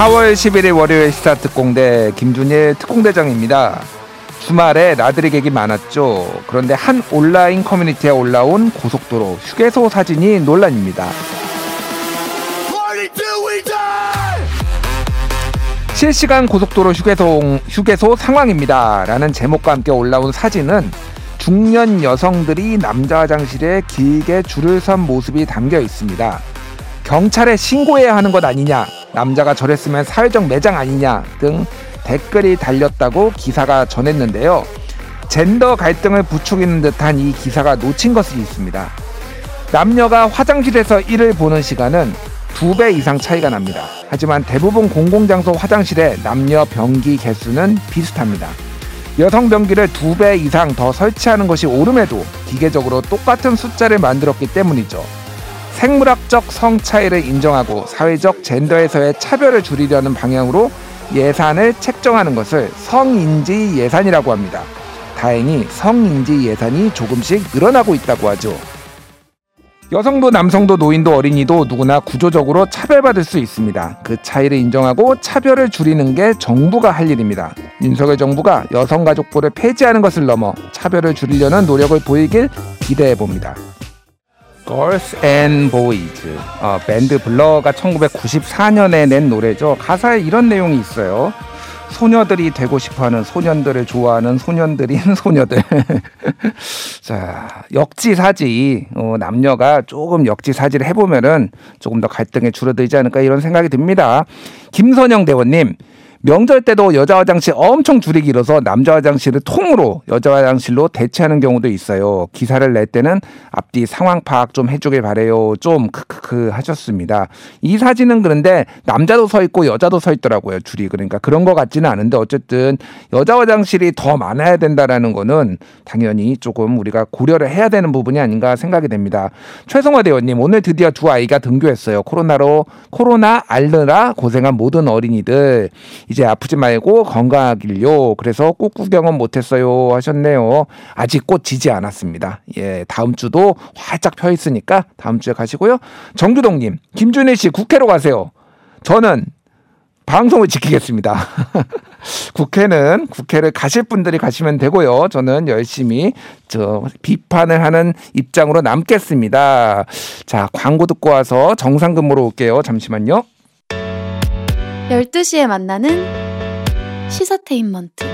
4월 11일 월요일 시사 특공대 김준일 특공대장입니다. 주말에 나들이 객이 많았죠. 그런데 한 온라인 커뮤니티에 올라온 고속도로 휴게소 사진이 논란입니다. 실시간 고속도로 휴게소, 휴게소 상황입니다. 라는 제목과 함께 올라온 사진은 중년 여성들이 남자 화장실에 길게 줄을 선 모습이 담겨 있습니다. 경찰에 신고해야 하는 것 아니냐, 남자가 저랬으면 사회적 매장 아니냐 등 댓글이 달렸다고 기사가 전했는데요. 젠더 갈등을 부추기는 듯한 이 기사가 놓친 것이 있습니다. 남녀가 화장실에서 일을 보는 시간은 두 배 이상 차이가 납니다. 하지만 대부분 공공장소 화장실의 남녀 변기 개수는 비슷합니다. 여성 변기를 두 배 이상 더 설치하는 것이 옳음에도 기계적으로 똑같은 숫자를 만들었기 때문이죠. 생물학적 성 차이를 인정하고 사회적 젠더에서의 차별을 줄이려는 방향으로 예산을 책정하는 것을 성인지 예산이라고 합니다. 다행히 성인지 예산이 조금씩 늘어나고 있다고 하죠. 여성도 남성도 노인도 어린이도 누구나 구조적으로 차별받을 수 있습니다. 그 차이를 인정하고 차별을 줄이는 게 정부가 할 일입니다. 윤석열 정부가 여성가족부를 폐지하는 것을 넘어 차별을 줄이려는 노력을 보이길 기대해 봅니다. Girls and Boys 어, 밴드 블러가 1994년에 낸 노래죠. 가사에 이런 내용이 있어요. 소녀들이 되고 싶어하는 소년들을 좋아하는 소년들인 소녀들. 자 역지사지 어, 남녀가 조금 역지사지를 해보면은 조금 더 갈등에 줄어들지 않을까 이런 생각이 듭니다. 김선영 대원님 명절 때도 여자 화장실 엄청 줄이 길어서 남자 화장실을 통으로 여자 화장실로 대체하는 경우도 있어요. 기사를 낼 때는 앞뒤 상황 파악 좀 해주길 바래요. 좀 크크크 하셨습니다. 이 사진은 그런데 남자도 서 있고 여자도 서 있더라고요. 줄이 그러니까 그런 것 같지는 않은데 어쨌든 여자 화장실이 더 많아야 된다라는 거는 당연히 조금 우리가 고려를 해야 되는 부분이 아닌가 생각이 됩니다. 최성화 대원님 오늘 드디어 두 아이가 등교했어요. 코로나로 코로나 앓느라 고생한 모든 어린이들 이제 아프지 말고 건강하길요. 그래서 꽃 구경은 못했어요 하셨네요. 아직 꽃 지지 않았습니다. 예, 다음 주도 활짝 펴 있으니까 다음 주에 가시고요. 정규동님, 김준일 씨 국회로 가세요. 저는 방송을 지키겠습니다. 국회는 국회를 가실 분들이 가시면 되고요. 저는 열심히 저 비판을 하는 입장으로 남겠습니다. 자, 광고 듣고 와서 정상 근무로 올게요. 잠시만요. 12시에 만나는 시사테인먼트.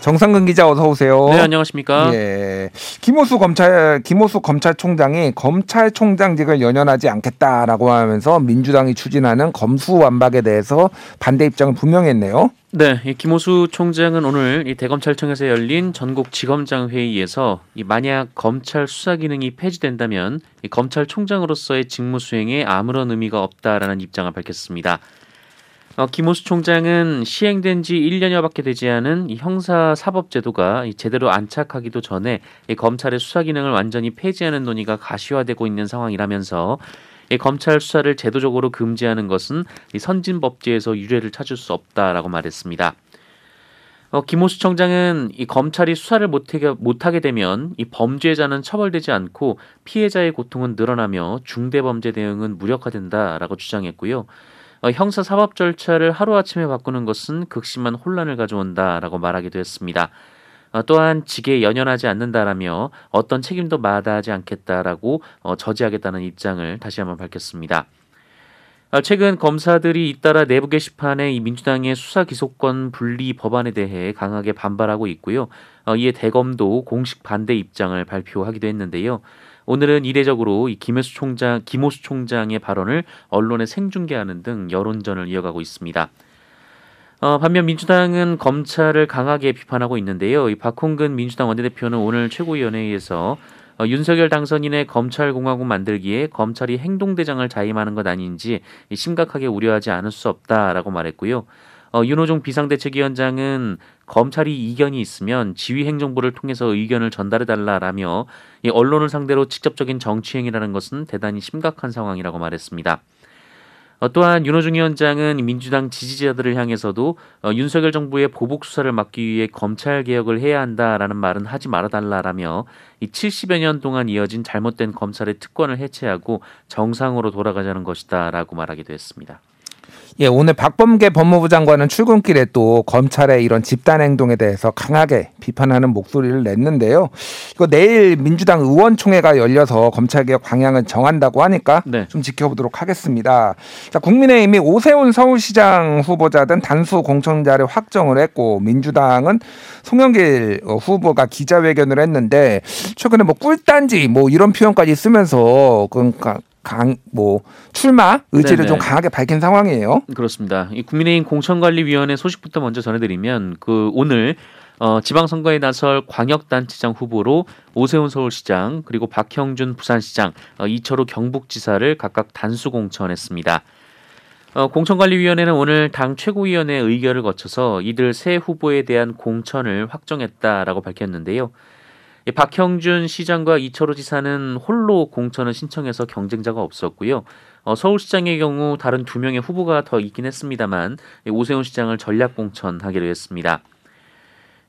정상근 기자 어서 오세요. 네, 안녕하십니까? 예. 김호수 검찰 김호수 검찰총장이 검찰총장직을 연연하지 않겠다라고 하면서 민주당이 추진하는 검수완박에 대해서 반대 입장을 분명히 했네요. 네, 이 김호수 총장은 오늘 이 대검찰청에서 열린 전국 지검장 회의에서 이 만약 검찰 수사 기능이 폐지된다면 이 검찰총장으로서의 직무 수행에 아무런 의미가 없다라는 입장을 밝혔습니다. 어, 김호수 총장은 시행된 지 1년여밖에 되지 않은 이 형사 사법 제도가 제대로 안착하기도 전에 이 검찰의 수사 기능을 완전히 폐지하는 논의가 가시화되고 있는 상황이라면서 이 검찰 수사를 제도적으로 금지하는 것은 이 선진 법제에서 유례를 찾을 수 없다라고 말했습니다. 어, 김호수 청장은 이 검찰이 수사를 못하게, 못하게 되면 이 범죄자는 처벌되지 않고 피해자의 고통은 늘어나며 중대범죄 대응은 무력화된다라고 주장했고요. 어, 형사 사법 절차를 하루아침에 바꾸는 것은 극심한 혼란을 가져온다라고 말하기도 했습니다. 어, 또한 직에 연연하지 않는다라며 어떤 책임도 마다하지 않겠다라고 어, 저지하겠다는 입장을 다시 한번 밝혔습니다. 최근 검사들이 잇따라 내부 게시판에 이 민주당의 수사 기소권 분리 법안에 대해 강하게 반발하고 있고요. 이에 대검도 공식 반대 입장을 발표하기도 했는데요. 오늘은 이례적으로 이 김혜수 총장, 김호수 총장의 발언을 언론에 생중계하는 등 여론전을 이어가고 있습니다. 어, 반면 민주당은 검찰을 강하게 비판하고 있는데요. 이 박홍근 민주당 원내대표는 오늘 최고위원회에서 어, 윤석열 당선인의 검찰공화국 만들기에 검찰이 행동대장을 자임하는 것 아닌지 심각하게 우려하지 않을 수 없다라고 말했고요. 어, 윤호중 비상대책위원장은 검찰이 이견이 있으면 지휘행정부를 통해서 의견을 전달해달라라며 이 언론을 상대로 직접적인 정치행위라는 것은 대단히 심각한 상황이라고 말했습니다. 어, 또한 윤호중 위원장은 민주당 지지자들을 향해서도 어, 윤석열 정부의 보복 수사를 막기 위해 검찰 개혁을 해야 한다라는 말은 하지 말아달라라며 이 70여 년 동안 이어진 잘못된 검찰의 특권을 해체하고 정상으로 돌아가자는 것이다라고 말하기도 했습니다. 예, 오늘 박범계 법무부 장관은 출근길에 또 검찰의 이런 집단 행동에 대해서 강하게 비판하는 목소리를 냈는데요. 이거 내일 민주당 의원총회가 열려서 검찰개혁 방향을 정한다고 하니까 네. 좀 지켜보도록 하겠습니다. 자, 국민의힘이 오세훈 서울시장 후보자 등 단수 공천자를 확정을 했고 민주당은 송영길 어, 후보가 기자회견을 했는데 최근에 뭐 꿀단지 뭐 이런 표현까지 쓰면서 그러니까 강 뭐 출마 의지를 네네. 좀 강하게 밝힌 상황이에요. 그렇습니다. 이 국민의힘 공천관리위원회 소식부터 먼저 전해드리면 그 오늘 어, 지방선거에 나설 광역단체장 후보로 오세훈 서울시장 그리고 박형준 부산시장, 어, 이철우 경북지사를 각각 단수 공천했습니다. 어, 공천관리위원회는 오늘 당 최고위원회 의결을 거쳐서 이들 세 후보에 대한 공천을 확정했다라고 밝혔는데요. 이 박형준 시장과 이철우 지사는 홀로 공천을 신청해서 경쟁자가 없었고요. 어, 서울시장의 경우 다른 두 명의 후보가 더 있긴 했습니다만 이 오세훈 시장을 전략 공천하기로 했습니다.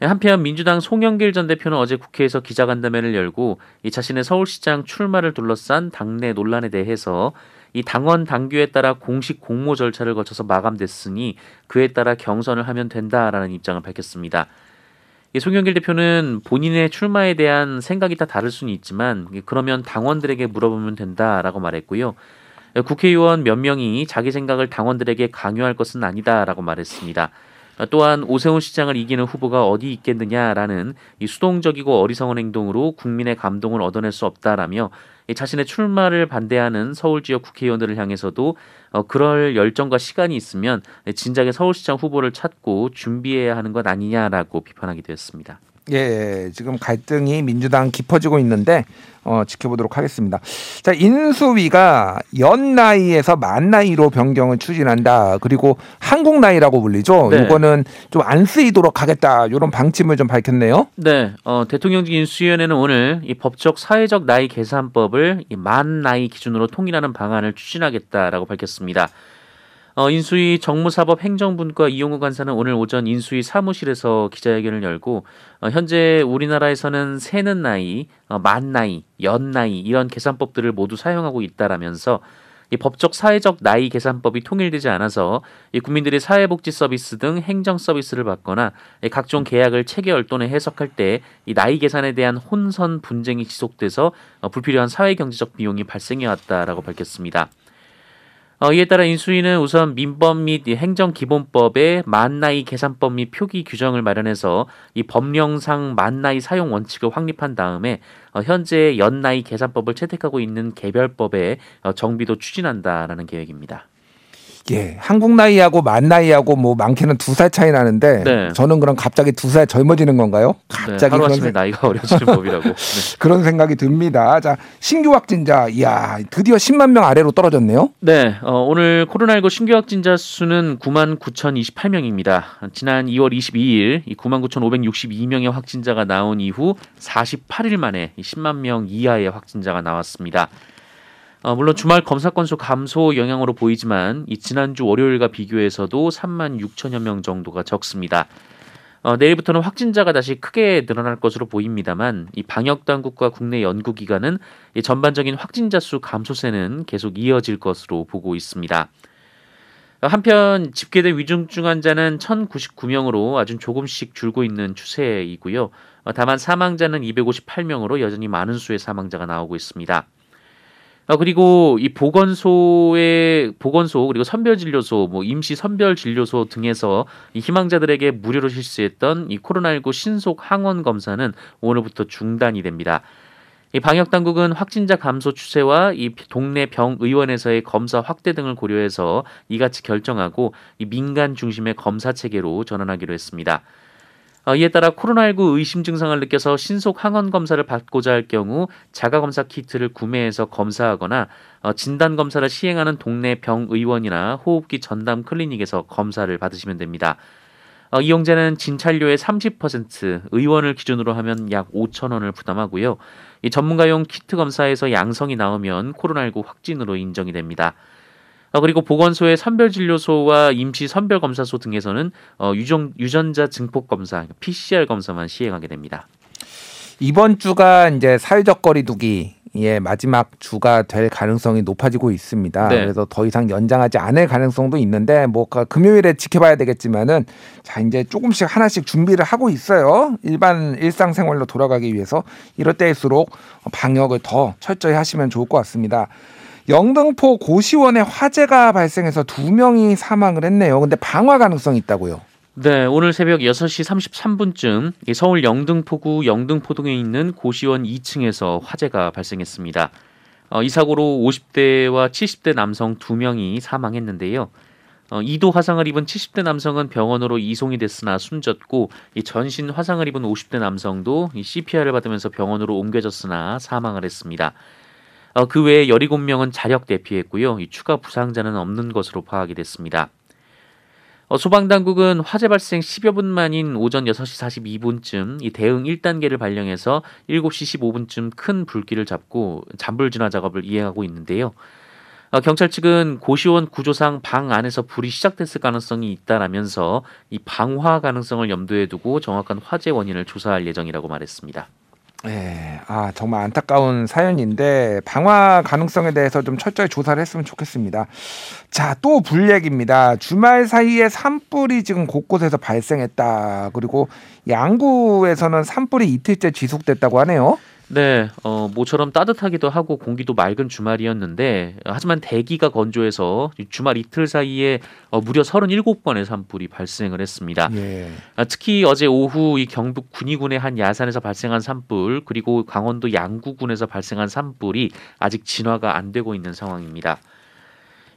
한편 민주당 송영길 전 대표는 어제 국회에서 기자간담회를 열고 이 자신의 서울시장 출마를 둘러싼 당내 논란에 대해서 이 당원 당규에 따라 공식 공모 절차를 거쳐서 마감됐으니 그에 따라 경선을 하면 된다라는 입장을 밝혔습니다. 이 송영길 대표는 본인의 출마에 대한 생각이 다 다를 수는 있지만 그러면 당원들에게 물어보면 된다라고 말했고요. 국회의원 몇 명이 자기 생각을 당원들에게 강요할 것은 아니다라고 말했습니다. 또한 오세훈 시장을 이기는 후보가 어디 있겠느냐라는 이 수동적이고 어리석은 행동으로 국민의 감동을 얻어낼 수 없다라며 이 자신의 출마를 반대하는 서울 지역 국회의원들을 향해서도 어, 그럴 열정과 시간이 있으면 진작에 서울시장 후보를 찾고 준비해야 하는 것 아니냐라고 비판하기도 했습니다. 예, 지금 갈등이 민주당 깊어지고 있는데 어, 지켜보도록 하겠습니다. 자, 인수위가 연 나이에서 만 나이로 변경을 추진한다. 그리고 한국 나이라고 불리죠. 네. 이거는 좀 안 쓰이도록 하겠다. 이런 방침을 좀 밝혔네요. 네, 어, 대통령직 인수위원회는 오늘 이 법적 사회적 나이 계산법을 이만 나이 기준으로 통일하는 방안을 추진하겠다라고 밝혔습니다. 어, 인수위 정무사법 행정분과 이용우 간사는 오늘 오전 인수위 사무실에서 기자회견을 열고 어, 현재 우리나라에서는 세는 나이, 어, 만 나이, 연 나이 이런 계산법들을 모두 사용하고 있다라면서 이 법적 사회적 나이 계산법이 통일되지 않아서 이 국민들이 사회복지 서비스 등 행정 서비스를 받거나 이 각종 계약을 체결 또는 해석할 때 이 나이 계산에 대한 혼선 분쟁이 지속돼서 어, 불필요한 사회 경제적 비용이 발생해 왔다라고 밝혔습니다. 어, 이에 따라 인수위는 우선 민법 및이 행정기본법에 만나이 계산법 및 표기 규정을 마련해서 이 법령상 만나이 사용 원칙을 확립한 다음에 어, 현재 연나이 계산법을 채택하고 있는 개별법에 어, 정비도 추진한다라는 계획입니다. 예, 한국 나이하고 만 나이하고 뭐 많게는 두 살 차이 나는데 네. 저는 그럼 갑자기 두 살 젊어지는 건가요? 네, 갑자기 그런, 하루아침에 생, 나이가 어려지는 법이라고. 네. 그런 생각이 듭니다. 자, 신규 확진자, 이야, 드디어 10만 명 아래로 떨어졌네요. 네, 어, 오늘 코로나19 신규 확진자 수는 9만 9,028명입니다. 지난 2월 22일 이 9만 9,562명의 확진자가 나온 이후 48일 만에 이 10만 명 이하의 확진자가 나왔습니다. 어, 물론 주말 검사 건수 감소 영향으로 보이지만 이 지난주 월요일과 비교해서도 3만 6천여 명 정도가 적습니다. 어, 내일부터는 확진자가 다시 크게 늘어날 것으로 보입니다만 이 방역 당국과 국내 연구 기관은 이 전반적인 확진자 수 감소세는 계속 이어질 것으로 보고 있습니다. 어, 한편 집계된 위중증 환자는 1,099명으로 아주 조금씩 줄고 있는 추세이고요. 어, 다만 사망자는 258명으로 여전히 많은 수의 사망자가 나오고 있습니다. 어, 그리고 이 보건소의 보건소 그리고 선별진료소, 뭐 임시 선별진료소 등에서 이 희망자들에게 무료로 실시했던 이 코로나19 신속 항원 검사는 오늘부터 중단이 됩니다. 이 방역 당국은 확진자 감소 추세와 이 동네 병 의원에서의 검사 확대 등을 고려해서 이같이 결정하고 이 민간 중심의 검사 체계로 전환하기로 했습니다. 어, 이에 따라 코로나19 의심 증상을 느껴서 신속 항원 검사를 받고자 할 경우 자가 검사 키트를 구매해서 검사하거나 어, 진단 검사를 시행하는 동네 병 의원이나 호흡기 전담 클리닉에서 검사를 받으시면 됩니다. 어, 이용자는 진찰료의 30%, 의원을 기준으로 하면 약 5천 원을 부담하고요. 이 전문가용 키트 검사에서 양성이 나오면 코로나19 확진으로 인정이 됩니다. 어, 그리고 보건소의 선별진료소와 임시 선별검사소 등에서는 어, 유전자 증폭 검사, PCR 검사만 시행하게 됩니다. 이번 주가 이제 사회적 거리두기 예, 마지막 주가 될 가능성이 높아지고 있습니다. 네. 그래서 더 이상 연장하지 않을 가능성도 있는데 뭐그 금요일에 지켜봐야 되겠지만은 자 이제 조금씩 하나씩 준비를 하고 있어요. 일반 일상생활로 돌아가기 위해서 이럴 때일수록 방역을 더 철저히 하시면 좋을 것 같습니다. 영등포 고시원에 화재가 발생해서 두 명이 사망을 했네요. 근데 방화 가능성이 있다고요. 네, 오늘 새벽 6시 33분쯤 서울 영등포구 영등포동에 있는 고시원 2층에서 화재가 발생했습니다. 어, 이 사고로 50대와 70대 남성 2명이 사망했는데요. 어, 2도 화상을 입은 70대 남성은 병원으로 이송이 됐으나 숨졌고 이 전신 화상을 입은 50대 남성도 이 CPR을 받으면서 병원으로 옮겨졌으나 사망을 했습니다. 어, 그 외에 17명은 자력 대피했고요. 이 추가 부상자는 없는 것으로 파악이 됐습니다. 어, 소방당국은 화재 발생 10여 분 만인 오전 6시 42분쯤 이 대응 1단계를 발령해서 7시 15분쯤 큰 불길을 잡고 잔불 진화 작업을 이행하고 있는데요. 어, 경찰 측은 고시원 구조상 방 안에서 불이 시작됐을 가능성이 있다라면서 이 방화 가능성을 염두에 두고 정확한 화재 원인을 조사할 예정이라고 말했습니다. 네, 아 정말 안타까운 사연인데 방화 가능성에 대해서 좀 철저히 조사를 했으면 좋겠습니다. 자, 또 불얘기입니다. 주말 사이에 산불이 지금 곳곳에서 발생했다. 그리고 양구에서는 산불이 이틀째 지속됐다고 하네요. 네, 어, 모처럼 따뜻하기도 하고 공기도 맑은 주말이었는데 하지만 대기가 건조해서 주말 이틀 사이에 어, 무려 37번의 산불이 발생을 했습니다. 예. 아, 특히 어제 오후 이 경북 군위군의 한 야산에서 발생한 산불 그리고 강원도 양구군에서 발생한 산불이 아직 진화가 안 되고 있는 상황입니다.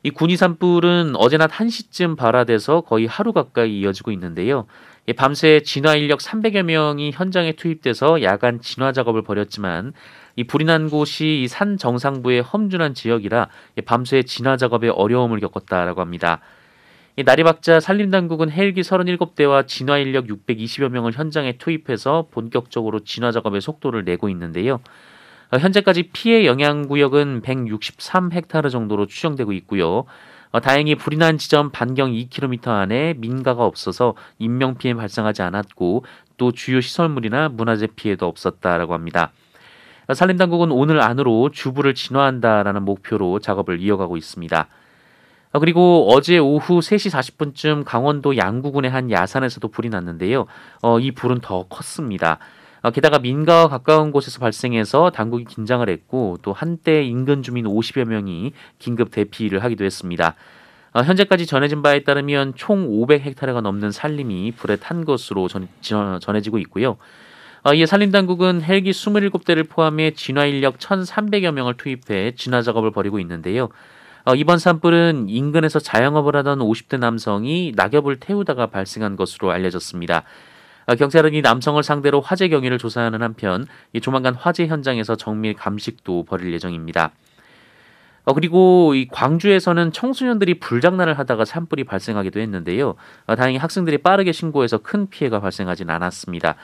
이 군위 산불은 어제 낮 1시쯤 발화돼서 거의 하루 가까이 이어지고 있는데요. 예, 밤새 진화 인력 300여 명이 현장에 투입돼서 야간 진화 작업을 벌였지만 이 불이 난 곳이 이 산 정상부의 험준한 지역이라 예, 밤새 진화 작업에 어려움을 겪었다라고 합니다. 밝자 산림당국은 헬기 37대와 진화 인력 620여 명을 현장에 투입해서 본격적으로 진화 작업의 속도를 내고 있는데요. 어, 현재까지 피해 영향 구역은 163헥타르 정도로 추정되고 있고요. 어, 다행히 불이 난 지점 반경 2km 안에 민가가 없어서 인명 피해 발생하지 않았고 또 주요 시설물이나 문화재 피해도 없었다라고 합니다. 어, 산림 당국은 오늘 안으로 주부를 진화한다라는 목표로 작업을 이어가고 있습니다. 어, 그리고 어제 오후 3시 40분쯤 강원도 양구군의 한 야산에서도 불이 났는데요. 어, 이 불은 더 컸습니다. 어, 게다가 민가와 가까운 곳에서 발생해서 당국이 긴장을 했고 또 한때 인근 주민 50여 명이 긴급 대피를 하기도 했습니다. 어, 현재까지 전해진 바에 따르면 총 500헥타르가 넘는 산림이 불에 탄 것으로 전, 전해지고 있고요. 어, 이에 산림당국은 헬기 27대를 포함해 진화 인력 1,300여 명을 투입해 진화 작업을 벌이고 있는데요. 어, 이번 산불은 인근에서 자영업을 하던 50대 남성이 낙엽을 태우다가 발생한 것으로 알려졌습니다. 어, 경찰은 이 남성을 상대로 화재 경위를 조사하는 한편 이 조만간 화재 현장에서 정밀 감식도 벌일 예정입니다. 어, 그리고 이 광주에서는 청소년들이 불장난을 하다가 산불이 발생하기도 했는데요. 어, 다행히 학생들이 빠르게 신고해서 큰 피해가 발생하진 않았습니다.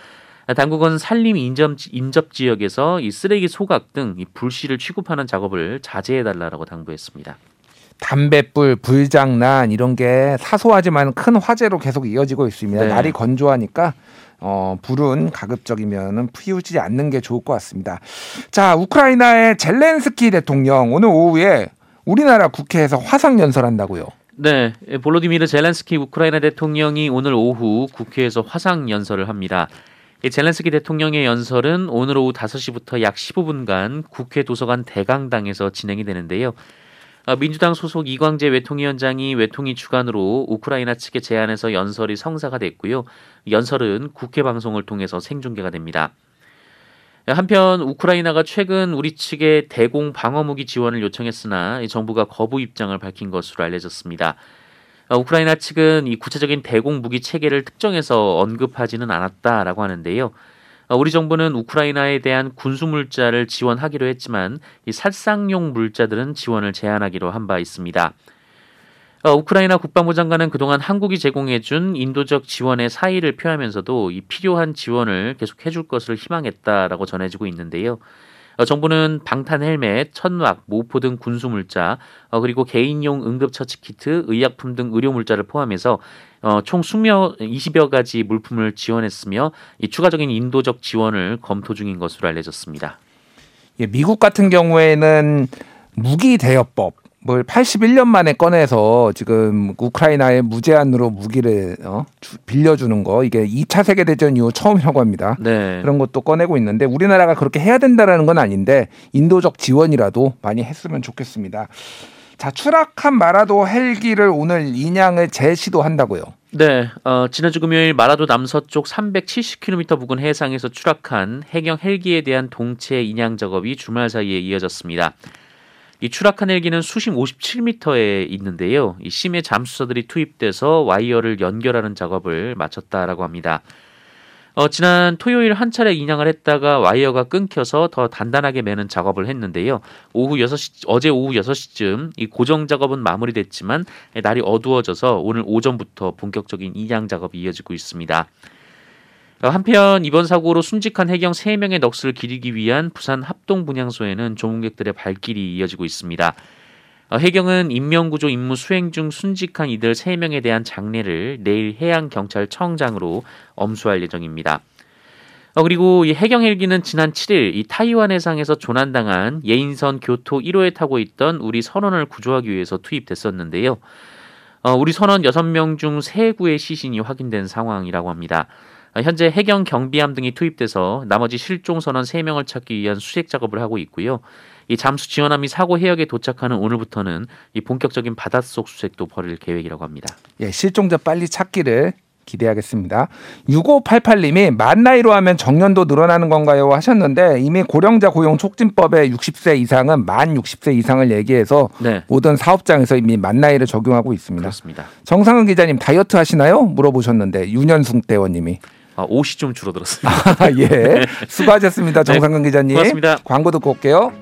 어, 당국은 산림 인접, 인접 지역에서 이 쓰레기 소각 등 이 불씨를 취급하는 작업을 자제해달라고 당부했습니다. 담뱃불, 불장난 이런 게 사소하지만 큰 화재로 계속 이어지고 있습니다. 네. 날이 건조하니까 어, 불은 가급적이면은 피우지 않는 게 좋을 것 같습니다. 자, 우크라이나의 젤렌스키 대통령 오늘 오후에 우리나라 국회에서 화상 연설한다고요. 네, 볼로디미르 젤렌스키 우크라이나 대통령이 오늘 오후 국회에서 화상 연설을 합니다. 이 젤렌스키 대통령의 연설은 오늘 오후 5시부터 약 15분간 국회 도서관 대강당에서 진행이 되는데요. 어, 민주당 소속 이광재 외통위원장이 외통위 주관으로 우크라이나 측의 제안에서 연설이 성사가 됐고요. 연설은 국회 방송을 통해서 생중계가 됩니다. 한편 우크라이나가 최근 우리 측에 대공 방어무기 지원을 요청했으나 이 정부가 거부 입장을 밝힌 것으로 알려졌습니다. 어, 우크라이나 측은 이 구체적인 대공 무기 체계를 특정해서 언급하지는 않았다라고 하는데요. 어, 우리 정부는 우크라이나에 대한 군수 물자를 지원하기로 했지만 이 살상용 물자들은 지원을 제한하기로 한 바 있습니다. 어, 우크라이나 국방부 장관은 그동안 한국이 제공해준 인도적 지원의 사의를 표하면서도 이 필요한 지원을 계속 해줄 것을 희망했다라고 전해지고 있는데요. 어, 정부는 방탄 헬멧, 천막, 모포 등 군수 물자, 어, 그리고 개인용 응급처치 키트, 의약품 등 의료 물자를 포함해서 어, 총 20여, 20여 가지 물품을 지원했으며 이 추가적인 인도적 지원을 검토 중인 것으로 알려졌습니다. 예, 미국 같은 경우에는 무기 대여법 뭘 81년 만에 꺼내서 지금 우크라이나에 무제한으로 무기를 어, 주- 빌려주는 거 이게 2차 세계 대전 이후 처음이라고 합니다. 네. 그런 것도 꺼내고 있는데 우리나라가 그렇게 해야 된다라는 건 아닌데 인도적 지원이라도 많이 했으면 좋겠습니다. 자 추락한 마라도 헬기를 오늘 인양을 재시도 한다고요. 네, 어, 지난주 금요일 마라도 남서쪽 370km 부근 해상에서 추락한 해경 헬기에 대한 동체 인양 작업이 주말 사이에 이어졌습니다. 이 추락한 헬기는 수심 57m에 있는데요. 이 심해 잠수사들이 투입돼서 와이어를 연결하는 작업을 마쳤다라고 합니다. 어, 지난 토요일 한 차례 인양을 했다가 와이어가 끊겨서 더 단단하게 매는 작업을 했는데요. 오후 6시, 어제 오후 6시쯤 이 고정 작업은 마무리됐지만 날이 어두워져서 오늘 오전부터 본격적인 인양 작업이 이어지고 있습니다. 어, 한편 이번 사고로 순직한 해경 3명의 넋을 기리기 위한 부산 합동 분향소에는 조문객들의 발길이 이어지고 있습니다. 어, 해경은 인명구조 임무 수행 중 순직한 이들 3명에 대한 장례를 내일 해양경찰청장으로 엄수할 예정입니다. 어, 그리고 이 해경 헬기는 지난 7일 이 타이완 해상에서 조난당한 예인선 교토 1호에 타고 있던 우리 선원을 구조하기 위해서 투입됐었는데요. 어, 우리 선원 6명 중 3구의 시신이 확인된 상황이라고 합니다. 어, 현재 해경 경비함 등이 투입돼서 나머지 실종 선원 3명을 찾기 위한 수색 작업을 하고 있고요. 이 잠수 지원함이 사고 해역에 도착하는 오늘부터는 이 본격적인 바닷속 수색도 벌일 계획이라고 합니다. 예, 실종자 빨리 찾기를 기대하겠습니다. 6588님이 만 나이로 하면 정년도 늘어나는 건가요? 하셨는데 이미 고령자 고용 촉진법에 60세 이상은 만 60세 이상을 얘기해서 네. 모든 사업장에서 이미 만 나이를 적용하고 있습니다. 그렇습니다. 정상은 기자님 다이어트 하시나요? 물어보셨는데 윤현승 대원님이 아, 옷이 좀 줄어들었습니다. 아, 예 수고하셨습니다. 정상근 기자님 고맙습니다. 광고 듣고 올게요.